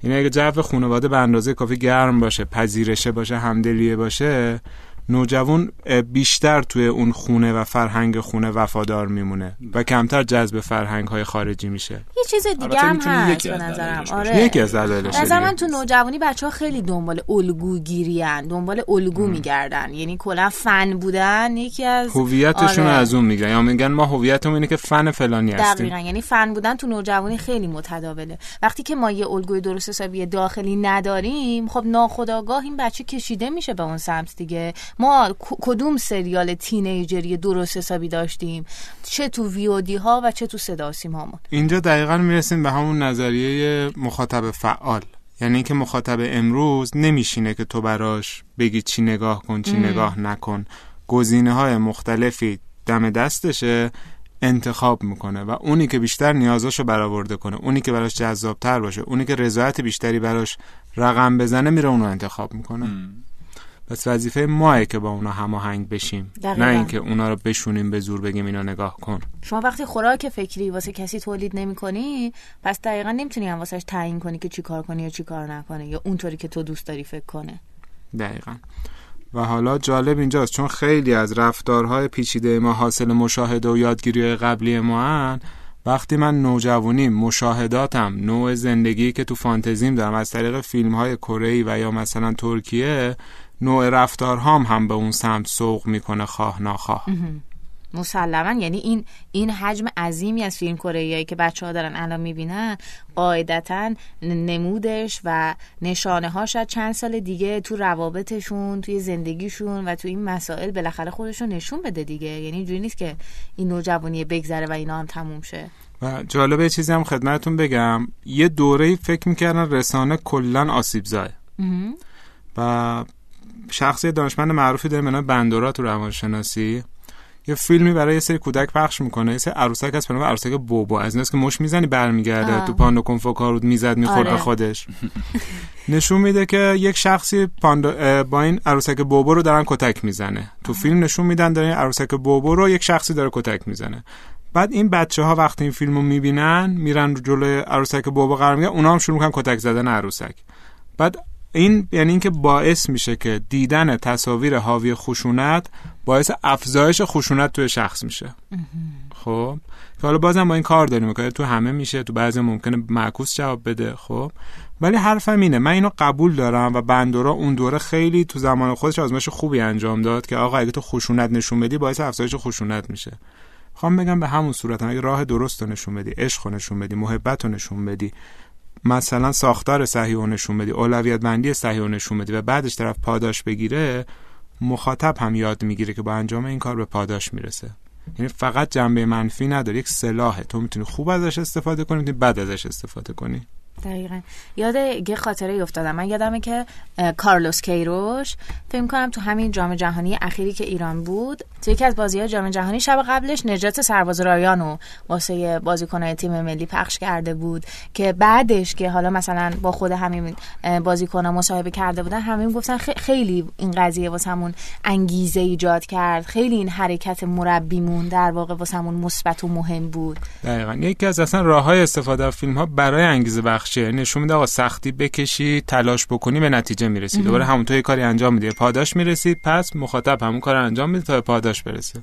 یعنی اگه جو خانواده به اندازه کافی گرم باشه پذیرشه باشه همدلیه باشه نوجوان بیشتر توی اون خونه و فرهنگ خونه وفادار میمونه و کمتر جذب فرهنگ های خارجی میشه. یه چیز دیگه هم هست به نظرم. آره. یکی از دلایلش نظر من تو نوجوانی بچه ها خیلی دنبال الگو گیریان دنبال الگو میگردن. یعنی کلا فن بودن یکی از هویتشون آره. از اون میگن. یا میگن ما هویتمون اینه که فن فلانی هستیم. دقیقاً. یعنی فن بودن تو نوجوانی خیلی متداوله. وقتی که ما یه الگوی درست حسابی داخلی نداریم خب ناخودآگاه این بچه کشیده میشه به اون سمت دیگه. ما کدوم سریال تینیجری درست حسابی داشتیم؟ چه تو ویودی ها و چه تو صدا هامون اینجا دقیقا می‌رسیم به همون نظریه مخاطب فعال. یعنی اینکه مخاطب امروز نمیشینه که تو براش بگی چی نگاه کن چی نگاه نکن. گزینه های مختلفی دم دستشه انتخاب می‌کنه و اونی که بیشتر نیازاشو برآورده کنه اونی که براش جذابتر باشه اونی که رضایت بیشتری براش رقم بزنه میره اونو انتخاب می‌کنه. پس وظیفه ماه که با اونا هماهنگ بشیم. دقیقا. نه اینکه اونا رو بشونیم به زور بگیم اینا نگاه کن. شما وقتی خوراک فکری واسه کسی تولید نمی کنی پس دقیقا نمی‌تونی هم واسهش تعیین کنی که چی کار کنی یا چی کار نکنه یا اونطوری که تو دوست داری فکر کنه. دقیقا. و حالا جالب اینجاست چون خیلی از رفتارهای پیچیده ما حاصل مشاهده و یادگیری قبلی ما هن. وقتی من نوجوانی مشاهداتم نوع زندگی که تو فانتزیم دارم از طریق فیلم های کره و یا مثلا ترکیه نوع رفتارهام هم به اون سمت سوق می‌کنه خواه ناخواه. مسلما. یعنی این این حجم عظیمی از فیلم کره که بچه ها دارن الان می‌بینن قاعدتا نمودش و نشانه ها شاید چند سال دیگه تو روابطشون توی زندگیشون و تو این مسائل بالاخره خودشون نشون بده دیگه. یعنی اینجوری نیست که این نوجوانی بگذره و اینا هم تموم شه. و جالبه چیزی هم خدمتتون بگم. یه دوره فکر می‌کردن رسانه کلا آسیب زای و شخصی دانشمند معروفی داره منو بندورا تو روانشناسی. یه فیلمی برای یه سری کودک پخش می‌کنه. یه سری عروسک از به عروسک بوبو از ایناست که مش می‌زنی برمیگرده. تو پاندو کنفو کارود می‌زد می‌خورد آره. خودش. نشون میده که یک شخصی پاندو با این عروسک بوبو رو دارن کتک می‌زنه. تو فیلم نشون میدن دارن عروسک بوبو رو یک شخصی داره کتک می‌زنه. بعد این بچه ها وقتی این فیلم رو می‌بینن میرن جلوی عروسک بوبو قرار میگن اونا هم شروع می‌کنن کتک زدن عروسک. بعد این یعنی اینکه باعث میشه که دیدن تصاویر حاوی خشونت باعث افزایش خشونت توی شخص میشه. خب؟ که حالا بازم با این کار داریم که تو همه میشه تو بعضی ممکنه معکوس جواب بده خب؟ ولی حرفم اینه من اینو قبول دارم و بندورا اون دوره خیلی تو زمان خودش آزمایش خوبی انجام داد که آقا اگه تو خشونت نشون بدی باعث افزایش خشونت میشه. خواهم بگم به همون صورت اگه راه درست رو نشون بدی عشق رو نشون بدی محبت رو نشون بدی مثلا ساختار صحیح و نشون بدی اولویت بندی صحیح و نشون بدی و بعدش طرف پاداش بگیره مخاطب هم یاد می‌گیره که با انجام این کار به پاداش می‌رسه. یعنی فقط جنبه منفی نداره یک سلاحه. تو می‌تونی خوب ازش استفاده کنی می‌تونی بد ازش استفاده کنی. دقیقا. یاد یه خاطره افتادم. من یادمه که کارلوس کیروش فکر کنم تو همین جام جهانی اخیری که ایران بود تو یکی از بازی های جام جهانی شب قبلش نجات سرباز رایانو واسه بازیکنهای تیم ملی پخش کرده بود که بعدش که حالا مثلا با خود همین بازیکنها مصاحبه کرده بودن همین گفتن خیلی این قضیه واسمون انگیزه ایجاد کرد. خیلی این حرکت مربیمون در واقع واسمون مثبت و مهم بود. دقیقا. یکی از اصلا راه های استفاده فیلم ها برای انگیزه بخشی نشون میده آقا سختی بکشی تلاش بکنی به نتیجه می‌رسی. دوباره همون تو کاری انجام میده پاداش می‌رسید پس مخاطب همون کار انجام میده تا پاداش برسه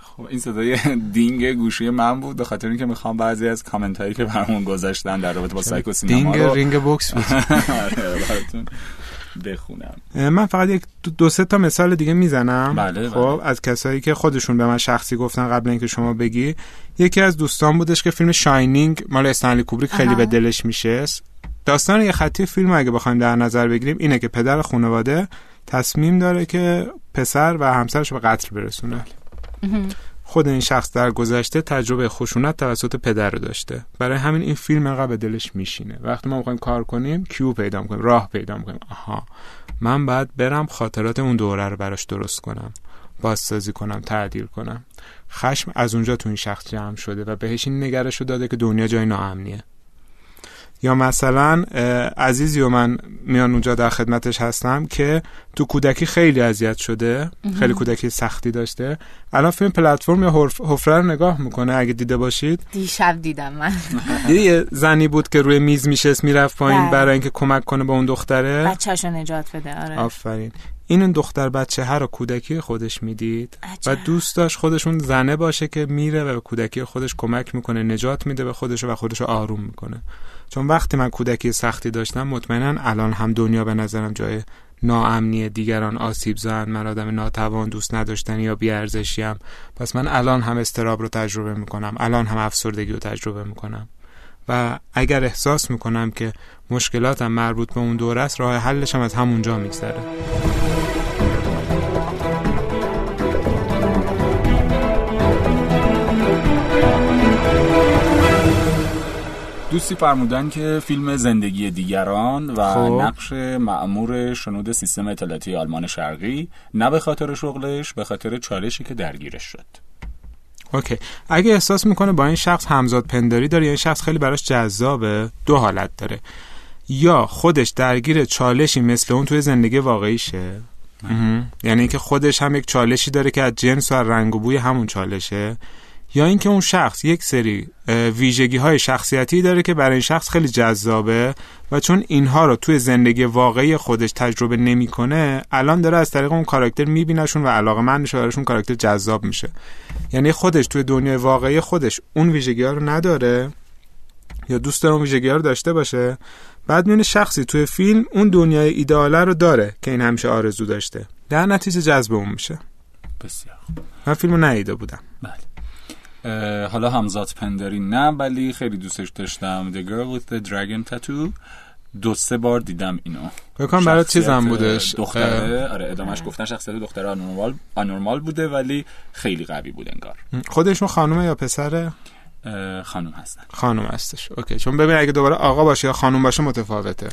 خب این صدای دینگ گوشی من بود. به خاطر اینکه می‌خوام بعضی از کامنت هایی که برامون گذاشتن در رابطه با سایکو سینما دینگ رینگ بوکس بود. آره، بخونم. من فقط یک دو سه تا مثال دیگه می‌زنم. بله خب بله. از کسایی که خودشون به من شخصی گفتن قبل اینکه شما بگی. یکی از دوستان بودش که فیلم شاینینگ مال استنلی کوبریک خیلی به دلش میشینه داستان یه خطی فیلم اگه بخوایم در نظر بگیریم اینه که پدر خانواده تصمیم داره که پسر و همسرش به قتل برسونه. خود این شخص در گذشته تجربه خشونت توسط پدر رو داشته. برای همین این فیلم انقدر به دلش میشینه. وقتی ما می‌خوایم کار کنیم کیو پیدا کنیم راه پیدا کنیم آها. من باید برم خاطرات اون دوره رو براش درست کنم. بازسازی کنم تعدیل کنم. خشم از اونجا تو این شخص جمع شده و بهش این نگرش رو داده که دنیا جای ناامنیه. یا مثلا عزیزی و من میان اونجا در خدمتش هستم که تو کودکی خیلی اذیت شده خیلی کودکی سختی داشته. الان فیلم پلتفرم یا حفره رو نگاه می‌کنه اگه دیده باشید. دیشب دیدم من. یه زنی بود که روی میز میشست می‌رفت پایین بله. برای اینکه کمک کنه به اون دختره؟ بچه‌شو نجات بده آره. آفرین. این اون دختر بچه هر رو کودکی خودش می‌دید. و دوست داشت خودشون زنه باشه که میره و به کودکی خودش کمک می‌کنه نجات میده به خودش و خودش آروم می‌کنه. چون وقتی من کودکی سختی داشتم مطمئنا الان هم دنیا به نظرم جای ناامنی دیگران آسیب زن من آدم ناتوان دوست نداشتنی یا بیارزشیم. پس من الان هم استراب رو تجربه می‌کنم الان هم افسردگی رو تجربه می‌کنم. و اگر احساس می‌کنم که مشکلاتم مربوط به اون دوره است راه حلش هم از همونجا میگذره. دوستی فرمودن که فیلم زندگی دیگران و خب. نقش معمور شنود سیستم اطلاعاتی آلمان شرقی نه به خاطر شغلش به خاطر چالشی که درگیرش شد. اوکی. اگه احساس می‌کنه با این شخص همزاد پنداری داره یا این شخص خیلی براش جذابه دو حالت داره. یا خودش درگیر چالشی مثل اون توی زندگی واقعیشه. یعنی اینکه خودش هم یک چالشی داره که از جنس و رنگ و بوی همون چالشه. یا اینکه اون شخص یک سری ویژگی های شخصیتی داره که برای این شخص خیلی جذابه و چون اینها رو توی زندگی واقعی خودش تجربه نمی‌کنه الان داره از طریق اون کاراکتر میبینشون و علاقه من براشون کاراکتر جذاب میشه. یعنی خودش توی دنیای واقعی خودش اون ویژگی ها رو نداره یا دوست داره اون ویژگی ها رو داشته باشه بعد میونه شخصی توی فیلم اون دنیای ایدئاله رو داره که این همیشه آرزو داشته. در نتیجه جذب اون میشه. بسیار من فیلمو ندیده بودم. بله. حالا همزاد پندری نه ولی خیلی دوستش داشتم. The Girl with the Dragon Tattoo. دو سه بار دیدم اینو. بکنم برای چیزم بودش دختره. آره ادامش گفتن شخصیت دختره آنورمال آنورمال بوده ولی خیلی قوی بود انگار. خودشون خانومه یا پسره؟ خانوم هستن. خانوم هستش. اوکی. چون ببین اگه دوباره آقا باشه یا خانوم باشه متفاوته.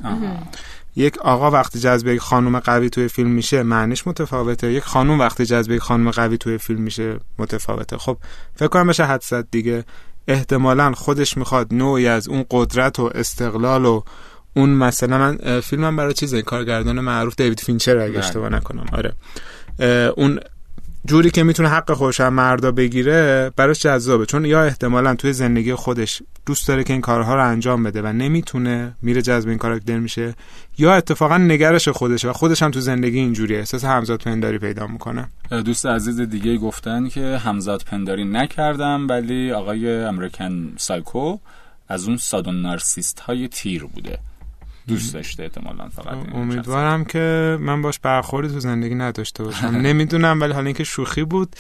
یک آقا وقتی جذب یک خانوم قوی توی فیلم میشه معنیش متفاوته. یک خانوم وقتی جذب یک خانوم قوی توی فیلم میشه متفاوته. خب فکر کنم بشه حدست دیگه. احتمالا خودش می‌خواد نوعی از اون قدرت و استقلال و اون مثلا من فیلمم برای چیزه. کارگردان معروف دیوید فینچر اگه بله. اشتباه نکنم. آره. اون جوری که می‌تونه حق خودش هم مردا بگیره براش جذابه. چون یا احتمالا توی زندگی خودش دوست داره که این کارها رو انجام بده و نمی‌تونه میره جذب این کاراکتر میشه یا اتفاقا نگرش خودشه و خودش هم تو زندگی اینجوری احساس همزاد پنداری پیدا می‌کنه. دوست عزیز دیگه گفتن که همزاد پنداری نکردم ولی آقای امریکن سایکو از اون سادون نارسیست های تیر بوده. دوست داشته احتمالا فقط امیدوارم که من باش برخوردی تو زندگی نداشته باشم. نمی‌دونم ولی حالا اینکه شوخی بود.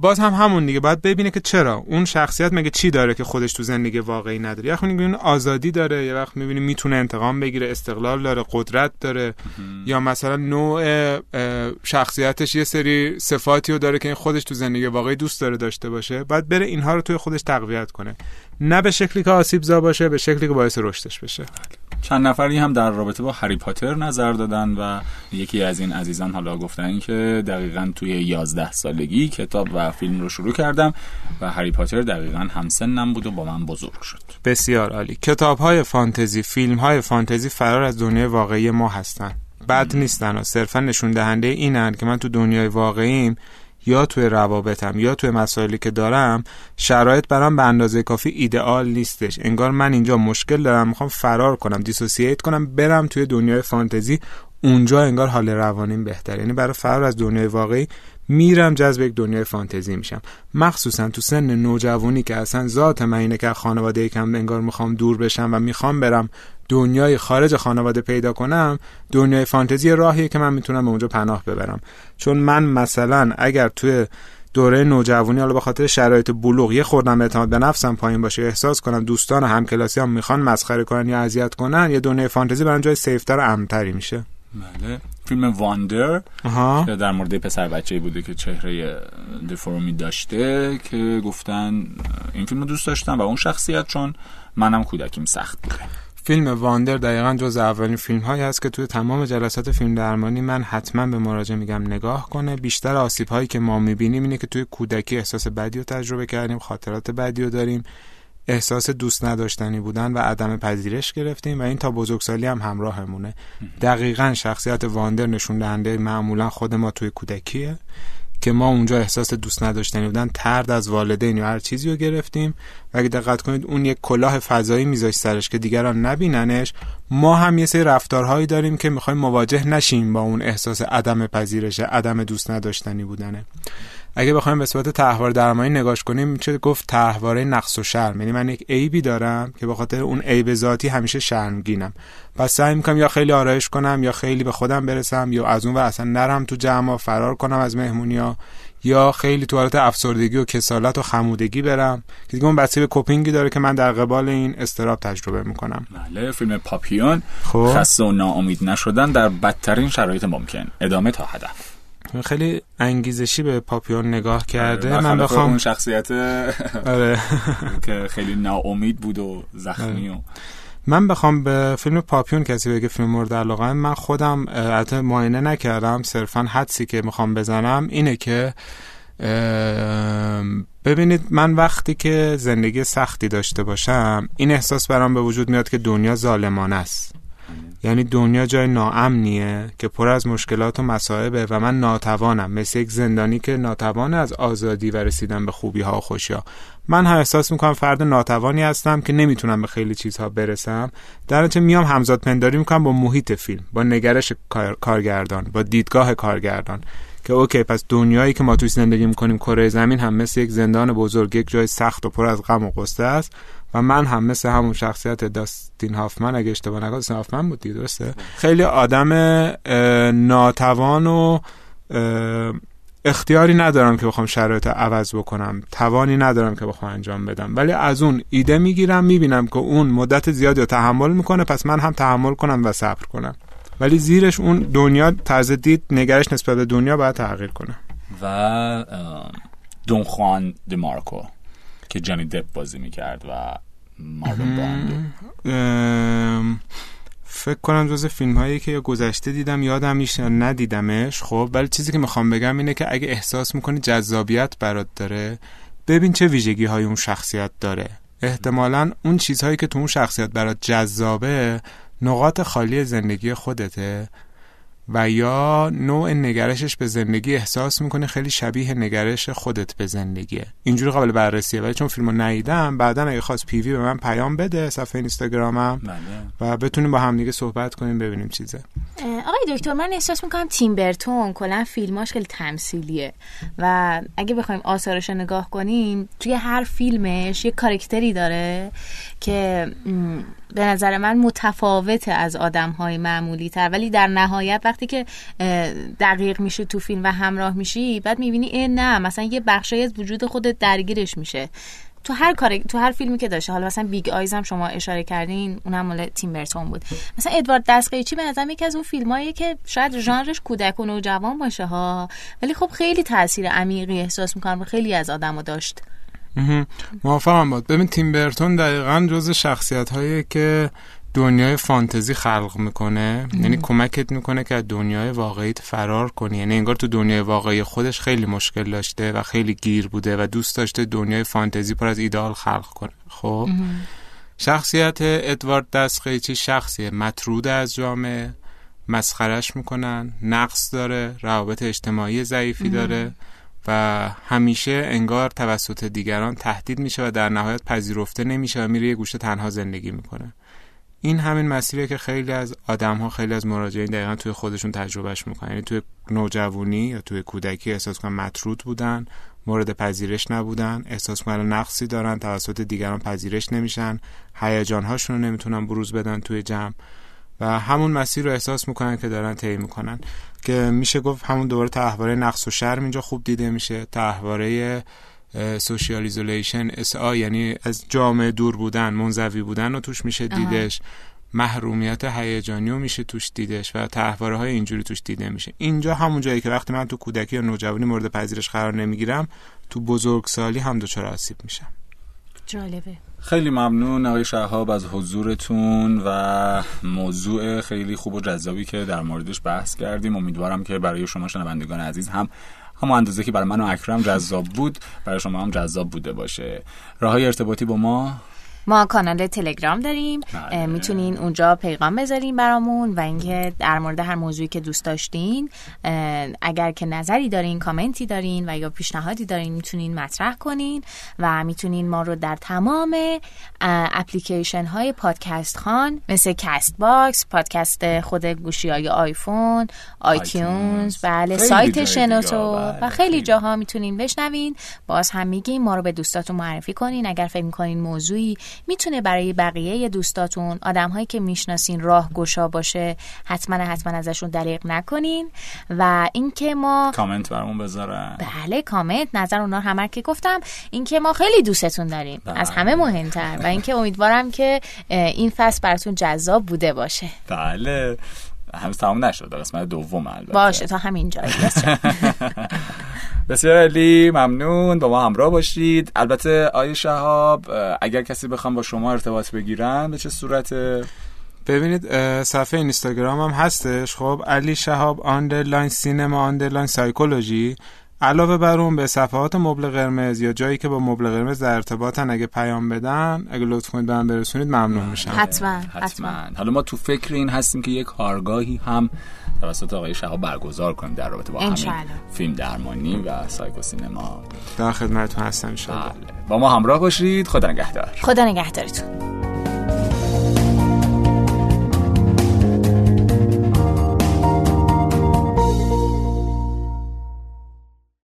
باز هم همون دیگه. باید ببینه که چرا. اون شخصیت مگه چی داره که خودش تو زندگی واقعی نداره؟ یه وقت می‌بینی آزادی داره یه وقت می‌بینی می‌تونه انتقام بگیره استقلال داره قدرت داره. یا مثلا نوع شخصیتش یه سری صفاتی رو داره که این خودش تو زندگی واقعی دوست داره داشته باشه. بعد بره اینها رو توی خودش تقویت کنه. نه به شکلی که آسیب زا باشه به شکلی که باعث رشدش بشه. چند نفری هم در رابطه با هری پاتر نظر دادن و یکی از این عزیزان حالا گفتن که دقیقا توی 11 سالگی کتاب و فیلم رو شروع کردم و هری پاتر دقیقا همسنم بود و با من بزرگ شد. بسیار عالی. کتاب های فانتزی فیلم های فانتزی فرار از دنیای واقعی ما هستن. بد نیستن و صرفا نشون دهنده اینن که من تو دنیای واقعیم یا توی روابطم یا توی مسائلی که دارم شرایط برام به اندازه کافی ایدئال نیستش. انگار من اینجا مشکل دارم می‌خوام فرار کنم دیسوسییت کنم برم توی دنیای فانتزی اونجا انگار حال روانیم بهتر یعنی برای فرار از دنیای واقعی میرم جذب یک دنیای فانتزی میشم. مخصوصا تو سن نوجوانی که اصلا ذات من اینه که خانواده یکم انگار می‌خوام دور بشم و می‌خوام برم دنیای خارج خانواده پیدا کنم دنیای فانتزی راهیه که من می‌تونم به اونجا پناه ببرم. چون من مثلا اگر توی دوره نوجوانی حالا به خاطر شرایط بلوغ یه خوردم اعتماد به نفسم پایین باشه احساس کنم دوستان همکلاسی هم می‌خوان مسخره کنن یا اذیت کنن یه دنیای فانتزی برام جای سیفتر و امنتری میشه. بله. فیلم واندر که در مورد پسر بچه بوده که چهره دفرومی داشته که گفتن این فیلم رو دوست داشتم و اون شخصیت چون منم کودکیم سخت بوده. فیلم واندر دقیقا جز اولین فیلم هایی است که توی تمام جلسات فیلم درمانی من حتما به مراجع میگم نگاه کنه. بیشتر آسیب هایی که ما می‌بینیم اینه که توی کودکی احساس بدی رو تجربه کردیم خاطرات بدی رو داریم. احساس دوست نداشتنی بودن و عدم پذیرش گرفتیم و این تا بزرگسالی هم همراهمونه. دقیقا شخصیت واندر نشون دهنده معمولا خود ما توی کودکیه که ما اونجا احساس دوست نداشتنی بودن ترد از والدین یا هر چیزی رو گرفتیم. و اگه دقت کنید اون یک کلاه فضایی میذاش سرش که دیگران نبیننش. ما هم یه سری رفتارهایی داریم که می‌خوایم مواجه نشیم با اون احساس عدم پذیرش عدم دوست نداشتنی بودنه. اگه بخوایم به صورت تحوار درمانی نگاش کنیم میشه گفت؟ تحواره نقص و شرم. یعنی من یک عیبی دارم که به خاطر اون عیب ذاتی همیشه شرمگینم. پس سعی می‌کنم یا خیلی آرایش کنم یا خیلی به خودم برسم یا از اون و اصلا نرم تو جمع فرار کنم از مهمونیا یا خیلی تو حالت افسردگی و کسالت و خمودگی برم. که دیگه اون به کوپینگی داره که من در قبال این استراب تجربه می‌کنم. بله فیلم پاپیون خب. خسته و ناامید نشدن در بدترین شرایط ممکن. ادامه تا هدف. خیلی انگیزشی به پاپیون نگاه کرده. آره، من بخوام اون شخصیت آره. که خیلی ناامید بود و زخمی و من بخوام به فیلم پاپیون کسی بگه فیلم مورد علاقه من خودم البته معاینه نکردم صرفا حدسی که می‌خوام بزنم اینه که ببینید من وقتی که زندگی سختی داشته باشم این احساس برام به وجود میاد که دنیا ظالمانه است. یعنی دنیا جای ناامنیه که پر از مشکلات و مصائبه و من ناتوانم مثل یک زندانی که ناتوان از آزادی و رسیدن به خوبی ها و خوشی ها من هم احساس می‌کنم فرد ناتوانی هستم که نمی‌تونم به خیلی چیزها برسم. در نتیجه میام همزاد پنداری می‌کنم با محیط فیلم با نگرش کارگردان با دیدگاه کارگردان. که اوکی پس دنیایی که ما توی زندگی می‌کنیم کره زمین هم مثل یک زندان بزرگ یک جای سخت و پر از غم و قصه است و من هم مثل همون شخصیت داستین هافمن اگه اشتباه نکنم داستین هافمن بود درسته؟ خیلی آدم ناتوان و اختیاری ندارم که بخوام شرایط عوض بکنم. توانی ندارم که بخوام انجام بدم. ولی از اون ایده می‌گیرم می‌بینم که اون مدت زیادی رو تحمل می‌کنه پس من هم تحمل کنم و صبر کنم. ولی زیرش اون دنیا طرز دید نگرش نسبت به دنیا باید تغییر کنه. و دون خوان مارکو که جانی دپ بازی می‌کرد و مارلون براندو فکر کنم جز فیلم هایی که گذشته دیدم یادم میشه ندیدمش. خب ولی چیزی که می‌خوام بگم اینه که اگه احساس می‌کنی جذابیت برات داره ببین چه ویژگی های اون شخصیت داره. احتمالا اون چیزهایی که تو اون شخصیت برات جذابه نقاط خالی زندگی خودته و یا نوع نگرشش به زندگی احساس می‌کنه خیلی شبیه نگرش خودت به زندگیه. اینجوری قابل بررسیه. ولی چون فیلمو ندیدم بعدا اگه خواست پیوی به من پیام بده صفحه اینستاگرامم بله. و بتونیم با هم دیگه صحبت کنیم ببینیم چیزه. آقای دکتر من احساس می‌کنم تیم برتون کلا فیلماش خیلی تمثیلیه و اگه بخوایم آثارش نگاه کنیم توی هر فیلمش یه کارکتری داره که به نظر من متفاوت از آدم های معمولی تر ولی در نهایت وقتی که دقیق میشه تو فیلم و همراه میشی بعد می‌بینی این نه مثلا یه بخشی از وجود خودت درگیرش میشه. تو هر کار تو هر فیلمی که داشته حالا مثلا Big Eyes هم شما اشاره کردین اونم مال تیم برتون بود. مثلا ادوارد دستقیچی به نظرم یکی از اون فیلمایی که شاید ژانرش کودک و نوجوان باشه ها. ولی خب خیلی تاثیر عمیقی احساس می‌کنم خیلی از آدمو داشت. موافقم بود ببین تیم برتون دقیقا جز شخصیت هایی که دنیای فانتزی خلق می‌کنه یعنی کمکت می‌کنه که از دنیای واقعیت فرار کنی. یعنی انگار تو دنیای واقعی خودش خیلی مشکل داشته و خیلی گیر بوده و دوست داشته دنیای فانتزی پر از ایدال خلق کنه. خب؟ شخصیت ادوارد دستقیچی شخصیه. مطرود از جامعه. مسخرش می‌کنن. نقص داره. روابط اجتماعی ضعیفی داره. و همیشه انگار توسط دیگران تهدید میشه و در نهایت پذیرفته نمیشه و میره یه گوشه تنها زندگی می‌کنه. این همین مسیریه که خیلی از آدم ها خیلی از مراجعین دقیقا توی خودشون تجربهش می‌کنن. یعنی توی نوجوانی یا توی کودکی احساس کنن مطرود بودن مورد پذیرش نبودن احساس کنن نقصی دارن توسط دیگران پذیرش نمیشن هیجان هاشون رو نمی‌تونن بروز بدن توی جمع. و همون مسیر رو احساس می‌کنن که دارن طی می‌کنن. که میشه گفت همون دوباره طرحواره نقص و شرم اینجا خوب دیده میشه. طرحواره social isolation اس یعنی از جامعه دور بودن منزوی بودن رو توش میشه دیدش. محرومیت هیجانی رو میشه توش دیدش و طرحواره های اینجوری توش دیده میشه. اینجا همون جایی که وقتی من تو کودکی یا نوجوانی مورد پذیرش قرار نمی‌گیرم تو بزرگسالی هم دچار آسیب میشم. جالبه. خیلی ممنون آقای شهاب از حضورتون و موضوع خیلی خوب و جذابی که در موردش بحث کردیم. امیدوارم که برای شما شنوندگان عزیز هم همون اندازه که برای من و اکرم جذاب بود برای شما هم جذاب بوده باشه. راه های ارتباطی با ما؟ ما کانال تلگرام داریم. بله. می‌تونین اونجا پیغام بذارین برامون و اینکه در مورد هر موضوعی که دوست داشتین اگر که نظری دارین کامنتی دارین و یا پیشنهادی دارین می‌تونین مطرح کنین و می‌تونین ما رو در تمام اپلیکیشن های پادکست خوان مثل Castbox پادکست خود گوشی های آیفون آیتیونز بله سایت شنوتو و بله، خیلی. جاها می‌تونین بشنوین. باز هم میگیم ما رو به دوستاتون معرفی کنین. اگر فکر می‌کنین موضوعی می‌تونه برای بقیه دوستاتون آدم هایی که می‌شناسین راه گشا باشه. حتما حتما ازشون دریغ نکنین و اینکه ما کامنت برامون بذارن. بله کامنت. نظر اونا همه که گفتم. اینکه ما خیلی دوستتون داریم. بله. از همه مهمتر. و اینکه امیدوارم که این فصل براتون جذاب بوده باشه. بله. هنوز تمام نشده قسمت دوم البته. باشه تا همین جایی بسیار عالی. ممنون. با ما همراه باشید. البته آقای شهاب اگر کسی بخواد با شما ارتباط بگیرن به چه صورت ببینید صفحه اینستاگرام هم هستش. خب علی شهاب underline cinema underline psychology علاوه بر اون به صفحات مبل قرمز یا جایی که با مبل قرمز در ارتباطن اگه پیام بدن اگه لطف کنید به من برسونید ممنون میشم. حتما حتما. حتما. حالا ما تو فکر این هستیم که یک کارگاهی هم توسط آقای شهاب برگزار کنیم در رابطه با همین. فیلم درمانی و سایکو سینما. در خدمتتون هستم انشالله بله. با ما همراه باشید. خدا نگهدار. خدا نگهدارتون.